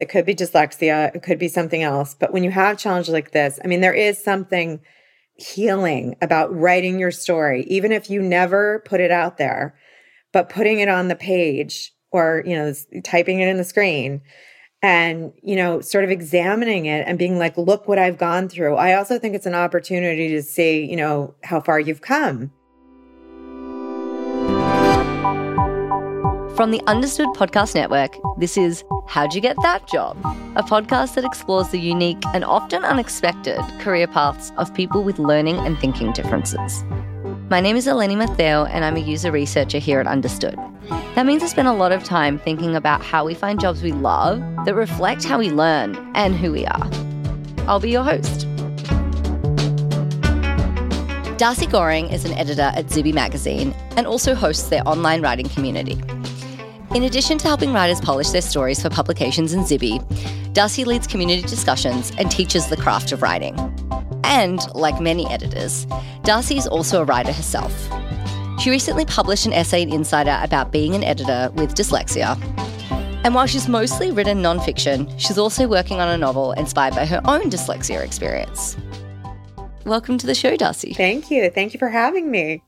It could be dyslexia, it could be something else. But when you have challenges like this, I mean, there is something healing about writing your story, even if you never put it out there, but putting it on the page or, you know, typing it in the screen and, you know, sort of examining it and being like, look what I've gone through. I also think it's an opportunity to see, you know, how far you've come. From the Understood Podcast Network, this is How'd You Get That Job? A podcast that explores the unique and often unexpected career paths of people with learning and thinking differences. My name is Eleni Matheou, and I'm a user researcher here at Understood. That means I spend a lot of time thinking about how we find jobs we love that reflect how we learn and who we are. I'll be your host. Darcy Goring is an editor at Zibby Magazine and also hosts their online writing community. In addition to helping writers polish their stories for publications in Zibby, Darcy leads community discussions and teaches the craft of writing. And, like many editors, Darcy is also a writer herself. She recently published an essay in Insider about being an editor with dyslexia. And while she's mostly written nonfiction, she's also working on a novel inspired by her own dyslexia experience. Welcome to the show, Darcy. Thank you. Thank you for having me.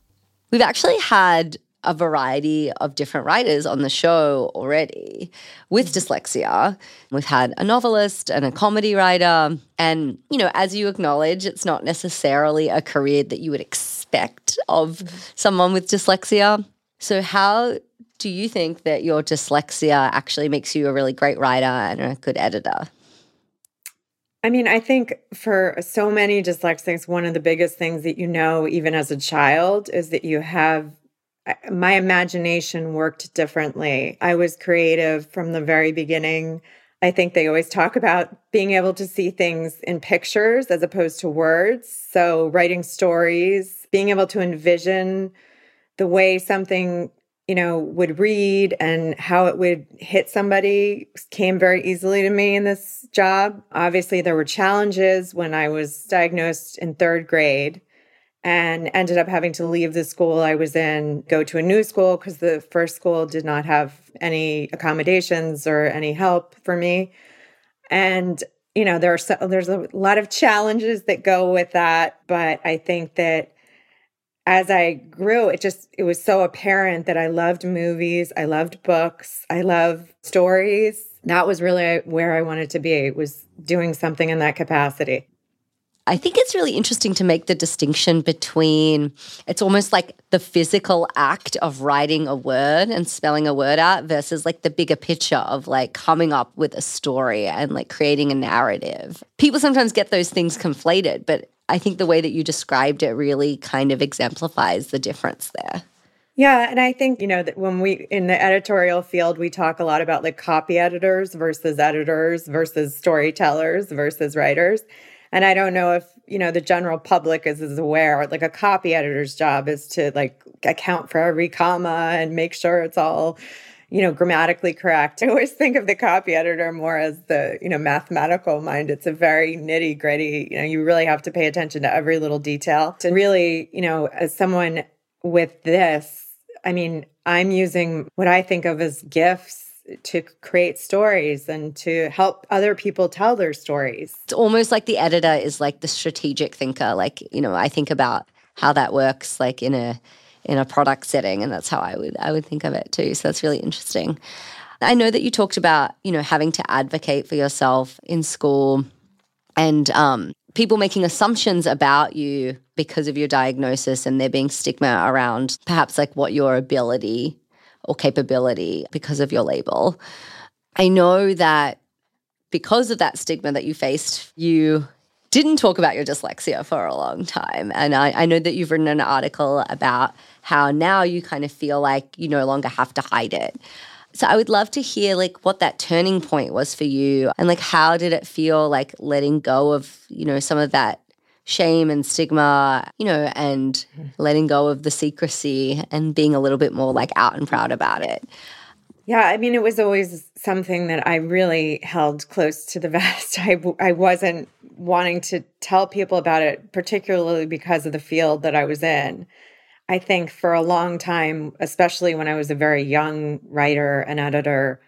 We've actually had a variety of different writers on the show already with mm-hmm. dyslexia. We've had a novelist and a comedy writer. And, you know, as you acknowledge, it's not necessarily a career that you would expect of mm-hmm. someone with dyslexia. So, how do you think that your dyslexia actually makes you a really great writer and a good editor? I mean, I think for so many dyslexics, one of the biggest things that you know, even as a child, is that you have my imagination worked differently. I was creative from the very beginning. I think they always talk about being able to see things in pictures as opposed to words. So, writing stories, being able to envision the way something, you know, would read and how it would hit somebody came very easily to me in this job. Obviously, there were challenges when I was diagnosed in third grade and ended up having to leave the school I was in, go to a new school because the first school did not have any accommodations or any help for me. And you know, there are so, there's a lot of challenges that go with that, but I think that as I grew, it just it was so apparent that I loved movies, I loved books, I love stories. That was really where I wanted to be. Was doing something in that capacity. I think it's really interesting to make the distinction between it's almost like the physical act of writing a word and spelling a word out versus like the bigger picture of like coming up with a story and like creating a narrative. People sometimes get those things conflated, but I think the way that you described it really kind of exemplifies the difference there. Yeah, and I think, you know, that when we in the editorial field, we talk a lot about like copy editors versus editors versus storytellers versus writers. And I don't know if, you know, the general public is, is aware, like a copy editor's job is to like account for every comma and make sure it's all, you know, grammatically correct. I always think of the copy editor more as the, you know, mathematical mind. It's a very nitty gritty, you know, you really have to pay attention to every little detail to really, you know, as someone with this, I mean, I'm using what I think of as gifts to create stories and to help other people tell their stories. It's almost like the editor is like the strategic thinker. Like, you know, I think about how that works like in a in a product setting and that's how I would I would think of it too. So that's really interesting. I know that you talked about, you know, having to advocate for yourself in school and um, people making assumptions about you because of your diagnosis and there being stigma around perhaps like what your ability or capability because of your label. I know that because of that stigma that you faced, you didn't talk about your dyslexia for a long time. And I, I, know that you've written an article about how now you kind of feel like you no longer have to hide it. So I would love to hear like what that turning point was for you and like how did it feel like letting go of, you know, some of that shame and stigma, you know, and mm-hmm. letting go of the secrecy and being a little bit more like out and proud about it. Yeah, I mean, it was always something that I really held close to the vest. I, I wasn't wanting to tell people about it, particularly because of the field that I was in. I think for a long time, especially when I was a very young writer and editor,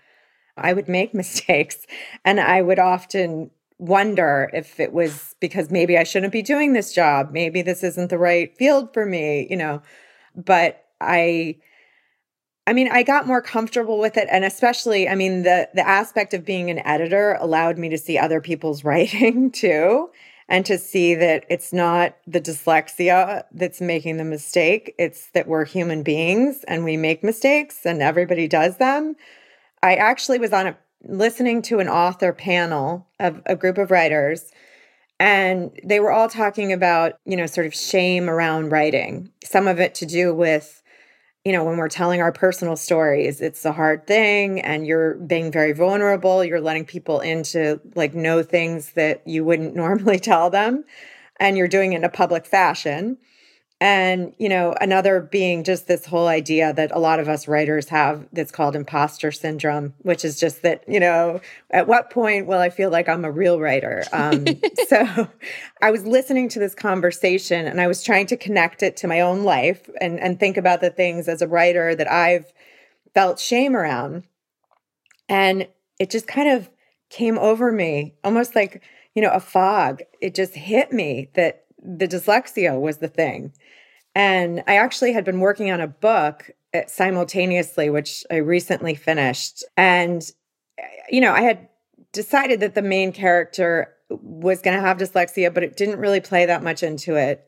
I would make mistakes and I would often wonder if it was because maybe I shouldn't be doing this job. Maybe this isn't the right field for me, you know. But I I mean, I got more comfortable with it and especially, I mean, the the aspect of being an editor allowed me to see other people's writing too and to see that it's not the dyslexia that's making the mistake, it's that we're human beings and we make mistakes and everybody does them. I actually was on a listening to an author panel of a group of writers and they were all talking about, you know, sort of shame around writing. Some of it to do with you know, when we're telling our personal stories, it's a hard thing and you're being very vulnerable. You're letting people into like know things that you wouldn't normally tell them. And you're doing it in a public fashion. And, you know, another being just this whole idea that a lot of us writers have that's called imposter syndrome, which is just that, you know, at what point will I feel like I'm a real writer? Um, so I was listening to this conversation and I was trying to connect it to my own life and, and think about the things as a writer that I've felt shame around. And it just kind of came over me almost like, you know, a fog. It just hit me that the dyslexia was the thing. And I actually had been working on a book uh, simultaneously, which I recently finished. And, you know, I had decided that the main character was going to have dyslexia, but it didn't really play that much into it.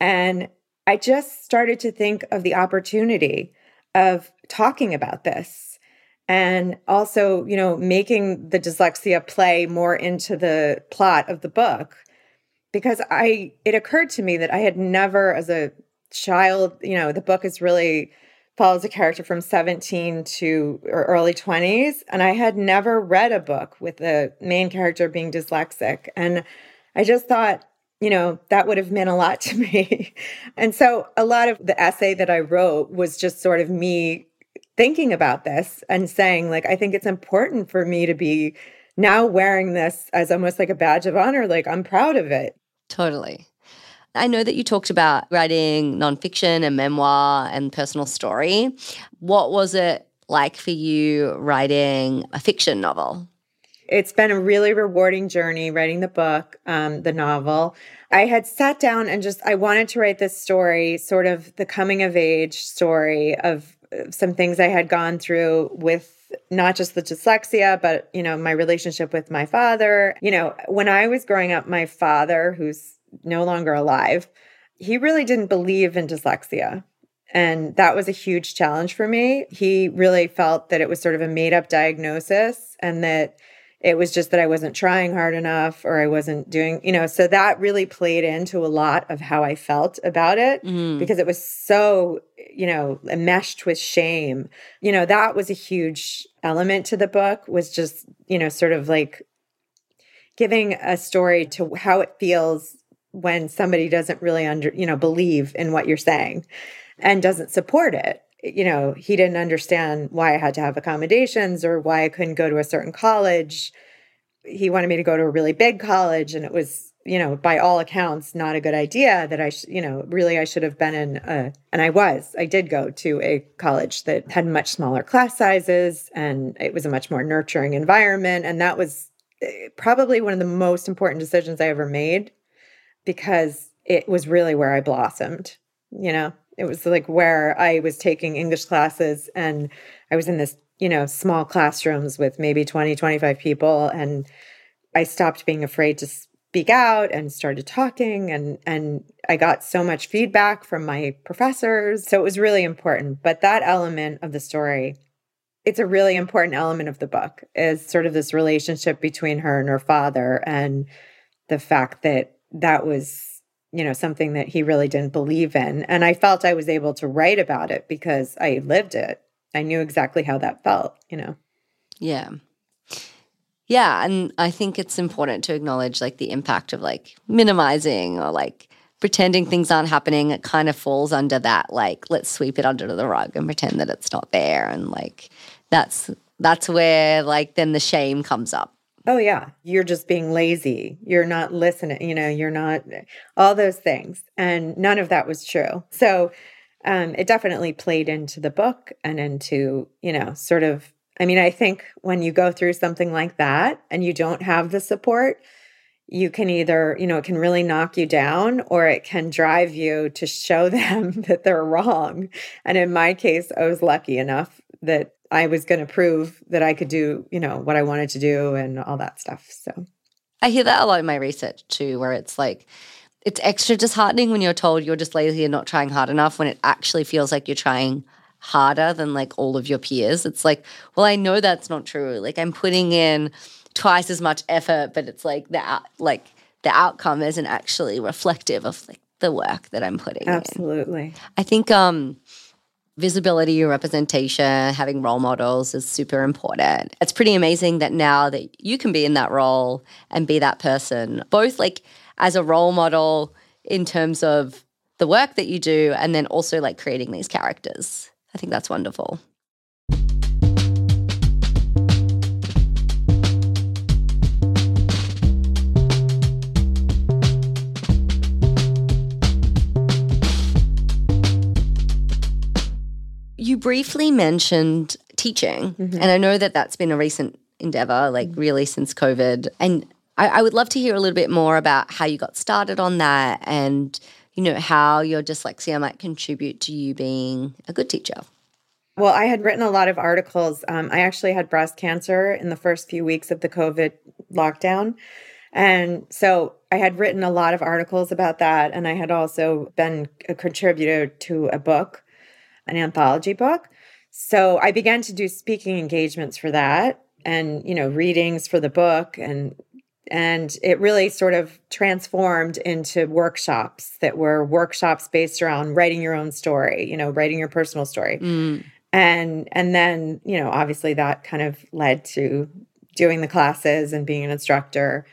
And I just started to think of the opportunity of talking about this and also, you know, making the dyslexia play more into the plot of the book because I it occurred to me that I had never as a child, you know, the book is really follows a character from 17 to early 20s and I had never read a book with the main character being dyslexic and I just thought you know that would have meant a lot to me. And so a lot of the essay that I wrote was just sort of me thinking about this and saying like I think it's important for me to be now wearing this as almost like a badge of honor like I'm proud of it Totally. I know that you talked about writing nonfiction and memoir and personal story. What was it like for you writing a fiction novel? It's been a really rewarding journey writing the book, um, the novel. I had sat down and just, I wanted to write this story, sort of the coming of age story of some things I had gone through with not just the dyslexia, but, you know, my relationship with my father. You know, when I was growing up, my father, who's no longer alive, he really didn't believe in dyslexia. And that was a huge challenge for me. He really felt that it was sort of a made up diagnosis and that it was just that I wasn't trying hard enough or I wasn't doing, you know, so that really played into a lot of how I felt about it mm. because it was so, you know, enmeshed with shame. You know, that was a huge element to the book was just, you know, sort of like giving a story to how it feels when somebody doesn't really under, you know, believe in what you're saying and doesn't support it you know, he didn't understand why I had to have accommodations or why I couldn't go to a certain college. He wanted me to go to a really big college, and it was, you know, by all accounts, not a good idea that I, sh- you know, really I should have been in a, and I was, I did go to a college that had much smaller class sizes and it was a much more nurturing environment. And that was eh, probably one of the most important decisions I ever made because it was really where I blossomed, you know? It was like where I was taking English classes and I was in this, you know, small classrooms with maybe 20, 25 people. And I stopped being afraid to speak out and started talking and and I got so much feedback from my professors. So it was really important. But that element of the story, it's a really important element of the book is sort of this relationship between her and her father and the fact that that was you know, something that he really didn't believe in. And I felt I was able to write about it because I lived it. I knew exactly how that felt, you know. Yeah. Yeah, and I think it's important to acknowledge like the impact of like minimizing or like pretending things aren't happening. It kind of falls under that like let's sweep it under the rug and pretend that it's not there and like that's that's where like then the shame comes up Oh, yeah. You're just being lazy. You're not listening. You know, you're not all those things. And none of that was true. So um, it definitely played into the book and into, you know, sort of I mean, I think when you go through something like that and you don't have the support, you can either, you know, it can really knock you down or it can drive you to show them that they're wrong. And in my case, I was lucky enough that I was going to prove that I could do, you know, what I wanted to do and all that stuff. So I hear that a lot in my research too, where it's like, it's extra disheartening when you're told you're just lazy and not trying hard enough when it actually feels like you're trying harder than like all of your peers. It's like, well, I know that's not true. Like I'm putting in twice as much effort, but it's like the out, like the outcome isn't actually reflective of like the work that I'm putting Absolutely. In. I think um visibility representation, having role models is super important. It's pretty amazing that now that you can be in that role and be that person, both like as a role model in terms of the work that you do and then also like creating these characters. I think that's wonderful. You briefly mentioned teaching, mm-hmm. and I know that that's been a recent endeavor, like mm-hmm. really since COVID. And I, I would love to hear a little bit more about how you got started on that and you know, how your dyslexia might contribute to you being a good teacher? Well, I had written a lot of articles. Um, I actually had breast cancer in the first few weeks of the COVID lockdown. And so I had written a lot of articles about that. And I had also been a contributor to a book, an anthology book. So I began to do speaking engagements for that and, you know, readings for the book and and it really sort of transformed into workshops that were workshops based around writing your own story you know writing your personal story. Mm. and and then you know obviously that kind of led to doing the classes and being an instructor.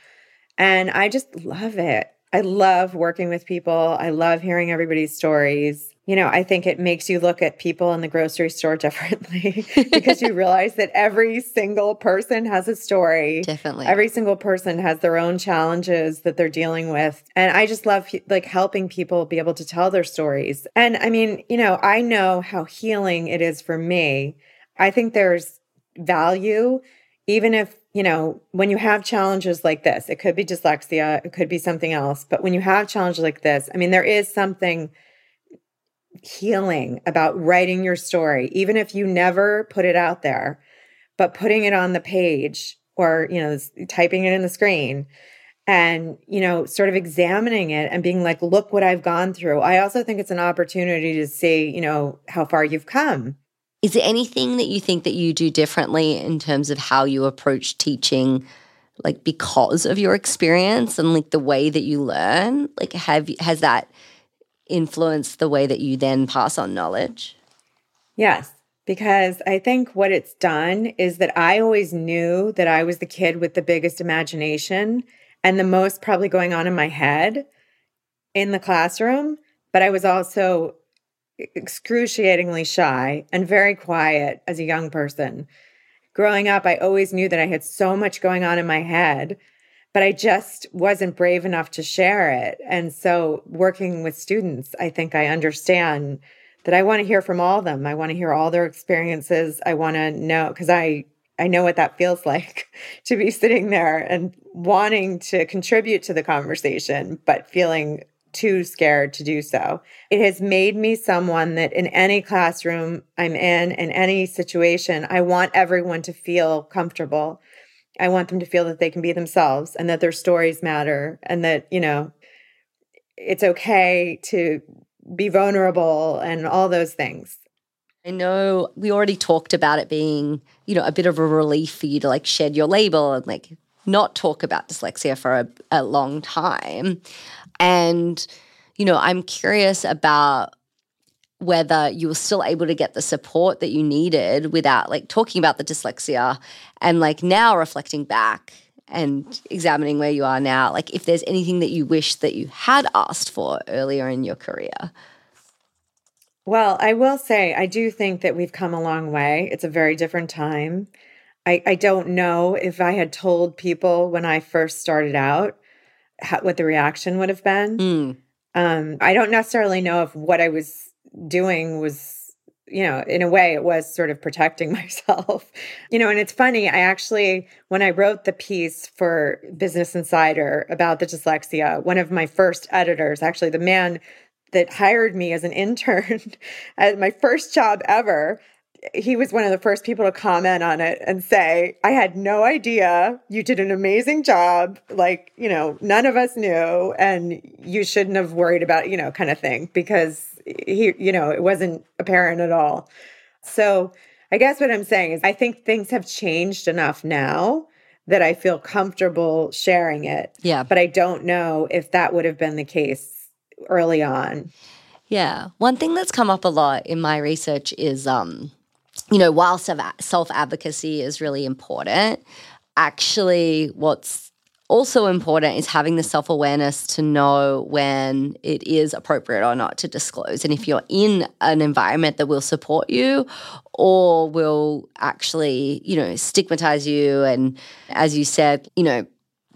And i just love it. I love working with people. I love hearing everybody's stories you know, I think it makes you look at people in the grocery store differently because you realize that every single person has a story. Definitely. Every single person has their own challenges that they're dealing with. And I just love like helping people be able to tell their stories. And I mean, you know, I know how healing it is for me. I think there's value even if you know, when you have challenges like this, it could be dyslexia, it could be something else, but when you have challenges like this, I mean, there is something healing about writing your story, even if you never put it out there, but putting it on the page or, you know, typing it in the screen and, you know, sort of examining it and being like, look what I've gone through. I also think it's an opportunity to see, you know, how far you've come. Is there anything that you think that you do differently in terms of how you approach teaching? like because of your experience and like the way that you learn like have has that influence the way that you then pass on knowledge? Yes, because I think what it's done is that I always knew that I was the kid with the biggest imagination and the most probably going on in my head in the classroom, but I was also excruciatingly shy and very quiet as a young person. Growing up, I always knew that I had so much going on in my head but I just wasn't brave enough to share it. And so, working with students, I think I understand that I want to hear from all of them. I want to hear all their experiences. I want to know because I I know what that feels like to be sitting there and wanting to contribute to the conversation, but feeling too scared to do so. It has made me someone that in any classroom I'm in, in any situation, I want everyone to feel comfortable I want them to feel that they can be themselves and that their stories matter and that, you know, it's okay to be vulnerable and all those things. I know we already talked about it being, you know, a bit of a relief for you to like shed your label and like not talk about dyslexia for a, a long time. And, you know, I'm curious about whether you were still able to get the support that you needed without like talking about the dyslexia and like now reflecting back and examining where you are now like if there's anything that you wish that you had asked for earlier in your career. Well i will say i do think that we've come a long way. It's a very different time. I, I don't know if i had told people when i first started out how, what the reaction would have been. Mm. um, i don't necessarily know if what i was doing was you know, in a way, it was sort of protecting myself. You know, and it's funny, I actually, when I wrote the piece for Business Insider about the dyslexia, one of my first editors, actually the man that hired me as an intern at my first job ever, he was one of the first people to comment on it and say, I had no idea. You did an amazing job. Like, you know, none of us knew, and you shouldn't have worried about, you know, kind of thing, because he, you know, it wasn't apparent at all. So I guess what I'm saying is I think things have changed enough now that I feel comfortable sharing it. Yeah. But I don't know if that would have been the case early on. Yeah. One thing that's come up a lot in my research is um you know, while self advocacy is really important, actually what's also important is having the self awareness to know when it is appropriate or not to disclose. And if you're in an environment that will support you or will actually, you know, stigmatize you and, as you said, you know,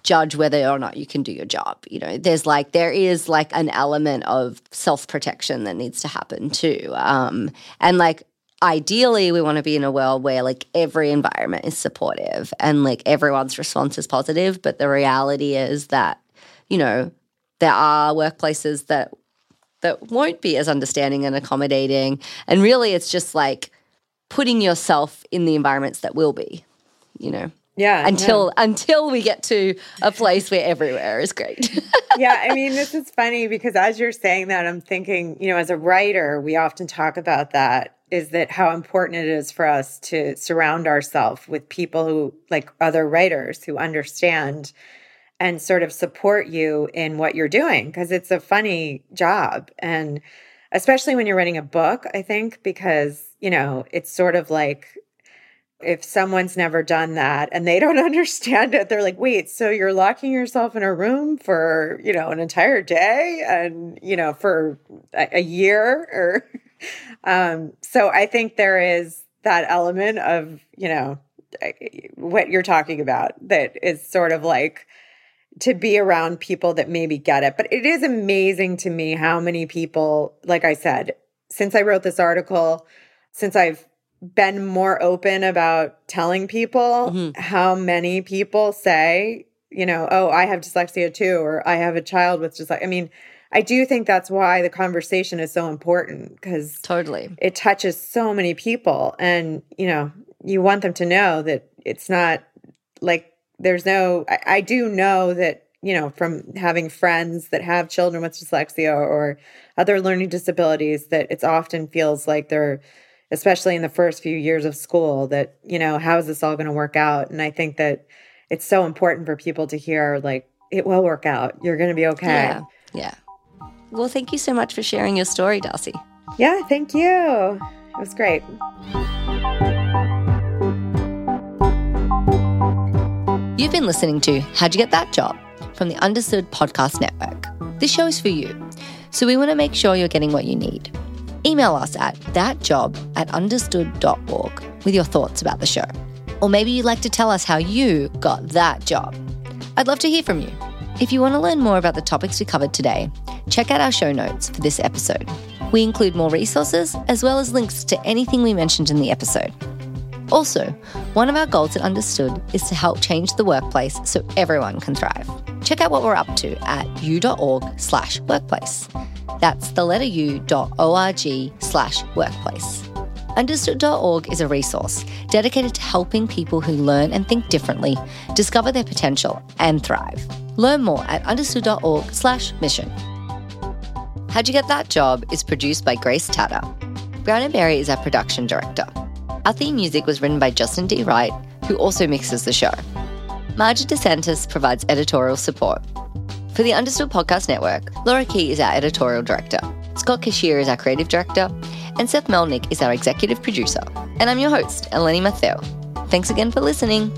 judge whether or not you can do your job. You know, there's like, there is like an element of self protection that needs to happen too. Um, and like, ideally we want to be in a world where like every environment is supportive and like everyone's response is positive but the reality is that you know there are workplaces that that won't be as understanding and accommodating. And really it's just like putting yourself in the environments that will be you know? Yeah until yeah. until we get to a place where everywhere is great. Yeah i mean this is funny because as you're saying that i'm thinking you know as a writer we often talk about that is that how important it is for us to surround ourselves with people who like other writers who understand and sort of support you in what you're doing because it's a funny job. And especially when you're writing a book i think because you know it's sort of like if someone's never done that and they don't understand it they're like wait so you're locking yourself in a room for you know an entire day and you know for a, a year or um, so I think there is that element of, you know, what you're talking about that is sort of like to be around people that maybe get it. But it is amazing to me how many people, like I said, since I wrote this article, since I've been more open about telling people mm-hmm. how many people say, you know, oh, I have dyslexia too, or I have a child with dyslexia. I mean, I do think that's why the conversation is so important because totally it touches so many people. And, you know, you want them to know that it's not like there's no, I, I do know that, you know, from having friends that have children with dyslexia or other learning disabilities, that it's often feels like they're, especially in the first few years of school, that, you know, how is this all going to work out? And I think that it's so important for people to hear, like, it will work out. You're going to be okay. Yeah. Yeah. Well, thank you so much for sharing your story, Darcy. Yeah, thank you. It was great. You've been listening to How'd You Get That Job from the Understood Podcast Network. This show is for you, so we want to make sure you're getting what you need. Email us at thatjob at understood.org with your thoughts about the show. Or maybe you'd like to tell us how you got that job. I'd love to hear from you. If you want to learn more about the topics we covered today, check out our show notes for this episode. We include more resources as well as links to anything we mentioned in the episode. Also, one of our goals at Understood is to help change the workplace so everyone can thrive. Check out what we're up to at u.org slash workplace. That's the letter u.org slash workplace. Understood.org is a resource dedicated to helping people who learn and think differently discover their potential and thrive. Learn more at understood.org slash mission. How'd You Get That Job is produced by Grace Tatter. Brown and Berry is our production director. Our theme music was written by Justin D. Wright, who also mixes the show. Margie DeSantis provides editorial support. For the Understood Podcast Network, Laura Key is our editorial director. Scott Cocchiere is our creative director, and Seth Melnick is our executive producer. And I'm your host, Eleni Matheou. Thanks again for listening.